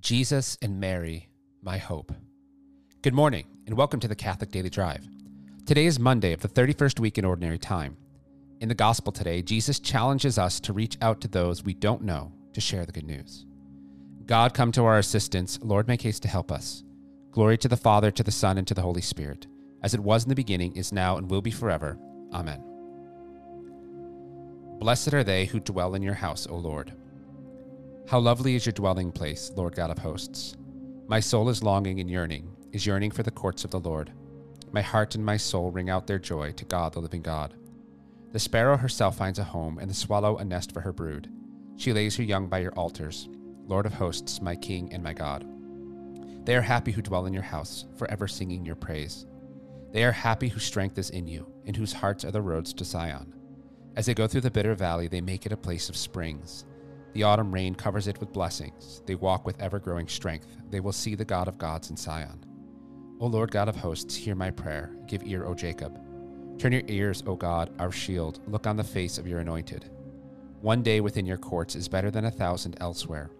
Jesus and Mary, my hope. Good morning, and welcome to the Catholic Daily Drive. Today is Monday of the 31st week in Ordinary Time. In the Gospel today, Jesus challenges us to reach out to those we don't know to share the good news. God, come to our assistance. Lord, make haste to help us. Glory to the Father, to the Son, and to the Holy Spirit, as it was in the beginning, is now, and will be forever. Amen. Blessed are they who dwell in your house, O Lord. How lovely is your dwelling place, Lord God of hosts. My soul is longing and yearning, is yearning for the courts of the Lord. My heart and my soul ring out their joy to God, the living God. The sparrow herself finds a home, and the swallow a nest for her brood. She lays her young by your altars, Lord of hosts, my King and my God. They are happy who dwell in your house, forever singing your praise. They are happy whose strength is in you, and whose hearts are the roads to Zion. As they go through the bitter valley, they make it a place of springs. The autumn rain covers it with blessings. They walk with ever growing strength. They will see the God of gods in Zion. O Lord God of hosts, hear my prayer. Give ear, O Jacob. Turn your ears, O God, our shield. Look on the face of your anointed. One day within your courts is better than a thousand elsewhere.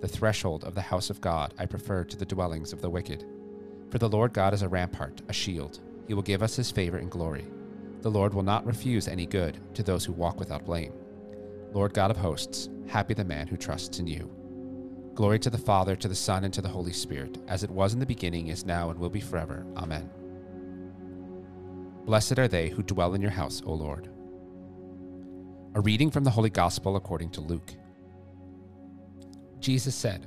The threshold of the house of God I prefer to the dwellings of the wicked. For the Lord God is a rampart, a shield. He will give us his favor and glory. The Lord will not refuse any good to those who walk without blame. Lord God of hosts, happy the man who trusts in you. Glory to the Father, to the Son, and to the Holy Spirit, as it was in the beginning, is now, and will be forever. Amen. Blessed are they who dwell in your house, O Lord. A reading from the Holy Gospel according to Luke. Jesus said,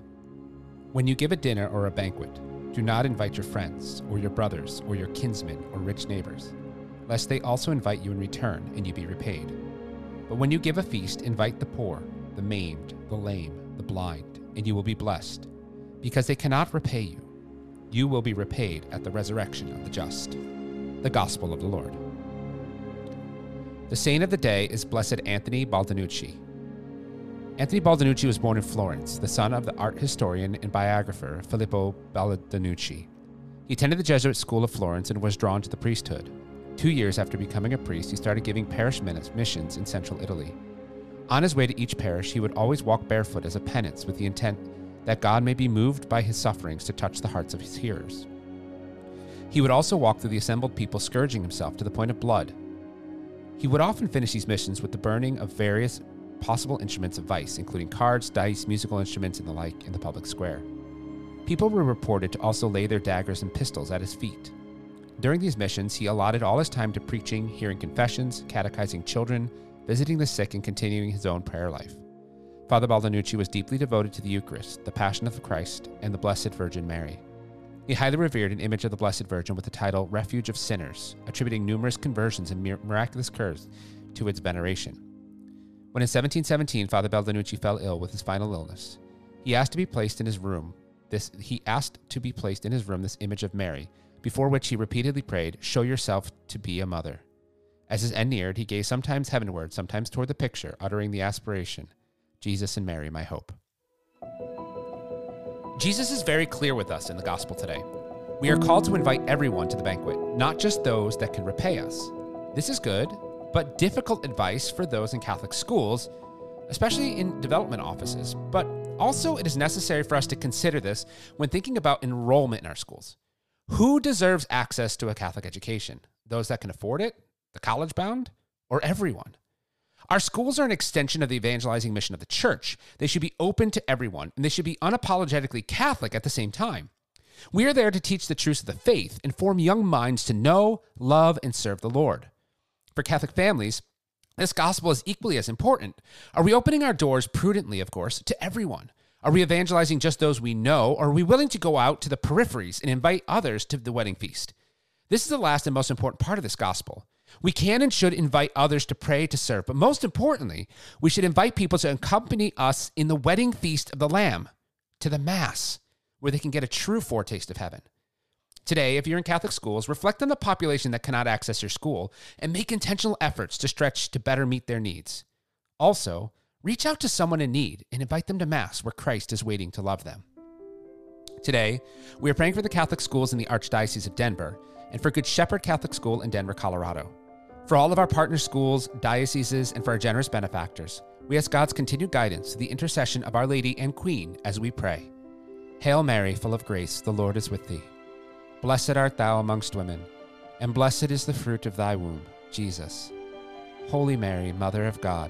When you give a dinner or a banquet, do not invite your friends, or your brothers, or your kinsmen, or rich neighbors lest they also invite you in return and you be repaid. But when you give a feast, invite the poor, the maimed, the lame, the blind, and you will be blessed, because they cannot repay you. You will be repaid at the resurrection of the just. The Gospel of the Lord. The saint of the day is Blessed Anthony Baldinucci. Anthony Baldinucci was born in Florence, the son of the art historian and biographer Filippo Baldinucci. He attended the Jesuit school of Florence and was drawn to the priesthood. Two years after becoming a priest, he started giving parish missions in central Italy. On his way to each parish, he would always walk barefoot as a penance with the intent that God may be moved by his sufferings to touch the hearts of his hearers. He would also walk through the assembled people, scourging himself to the point of blood. He would often finish these missions with the burning of various possible instruments of vice, including cards, dice, musical instruments, and the like, in the public square. People were reported to also lay their daggers and pistols at his feet. During these missions, he allotted all his time to preaching, hearing confessions, catechizing children, visiting the sick, and continuing his own prayer life. Father Baldinucci was deeply devoted to the Eucharist, the Passion of Christ, and the Blessed Virgin Mary. He highly revered an image of the Blessed Virgin with the title Refuge of Sinners, attributing numerous conversions and miraculous cures to its veneration. When in 1717 Father Baldinucci fell ill with his final illness, he asked to be placed in his room. This he asked to be placed in his room this image of Mary, before which he repeatedly prayed, Show yourself to be a mother. As his end neared, he gazed sometimes heavenward, sometimes toward the picture, uttering the aspiration, Jesus and Mary, my hope. Jesus is very clear with us in the gospel today. We are called to invite everyone to the banquet, not just those that can repay us. This is good, but difficult advice for those in Catholic schools, especially in development offices. But also, it is necessary for us to consider this when thinking about enrollment in our schools. Who deserves access to a Catholic education? Those that can afford it, the college bound, or everyone? Our schools are an extension of the evangelizing mission of the church. They should be open to everyone, and they should be unapologetically Catholic at the same time. We are there to teach the truths of the faith and form young minds to know, love, and serve the Lord. For Catholic families, this gospel is equally as important. Are we opening our doors prudently, of course, to everyone? Are we evangelizing just those we know, or are we willing to go out to the peripheries and invite others to the wedding feast? This is the last and most important part of this gospel. We can and should invite others to pray, to serve, but most importantly, we should invite people to accompany us in the wedding feast of the Lamb, to the Mass, where they can get a true foretaste of heaven. Today, if you're in Catholic schools, reflect on the population that cannot access your school and make intentional efforts to stretch to better meet their needs. Also, Reach out to someone in need and invite them to Mass where Christ is waiting to love them. Today, we are praying for the Catholic schools in the Archdiocese of Denver and for Good Shepherd Catholic School in Denver, Colorado. For all of our partner schools, dioceses, and for our generous benefactors, we ask God's continued guidance through the intercession of Our Lady and Queen as we pray. Hail Mary, full of grace, the Lord is with thee. Blessed art thou amongst women, and blessed is the fruit of thy womb, Jesus. Holy Mary, Mother of God,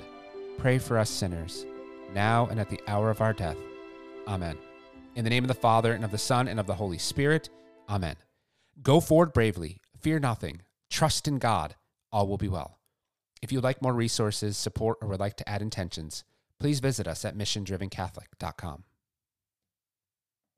pray for us sinners, now and at the hour of our death. Amen. In the name of the Father, and of the Son, and of the Holy Spirit. Amen. Go forward bravely, fear nothing, trust in God, all will be well. If you'd like more resources, support, or would like to add intentions, please visit us at missiondrivencatholic.com.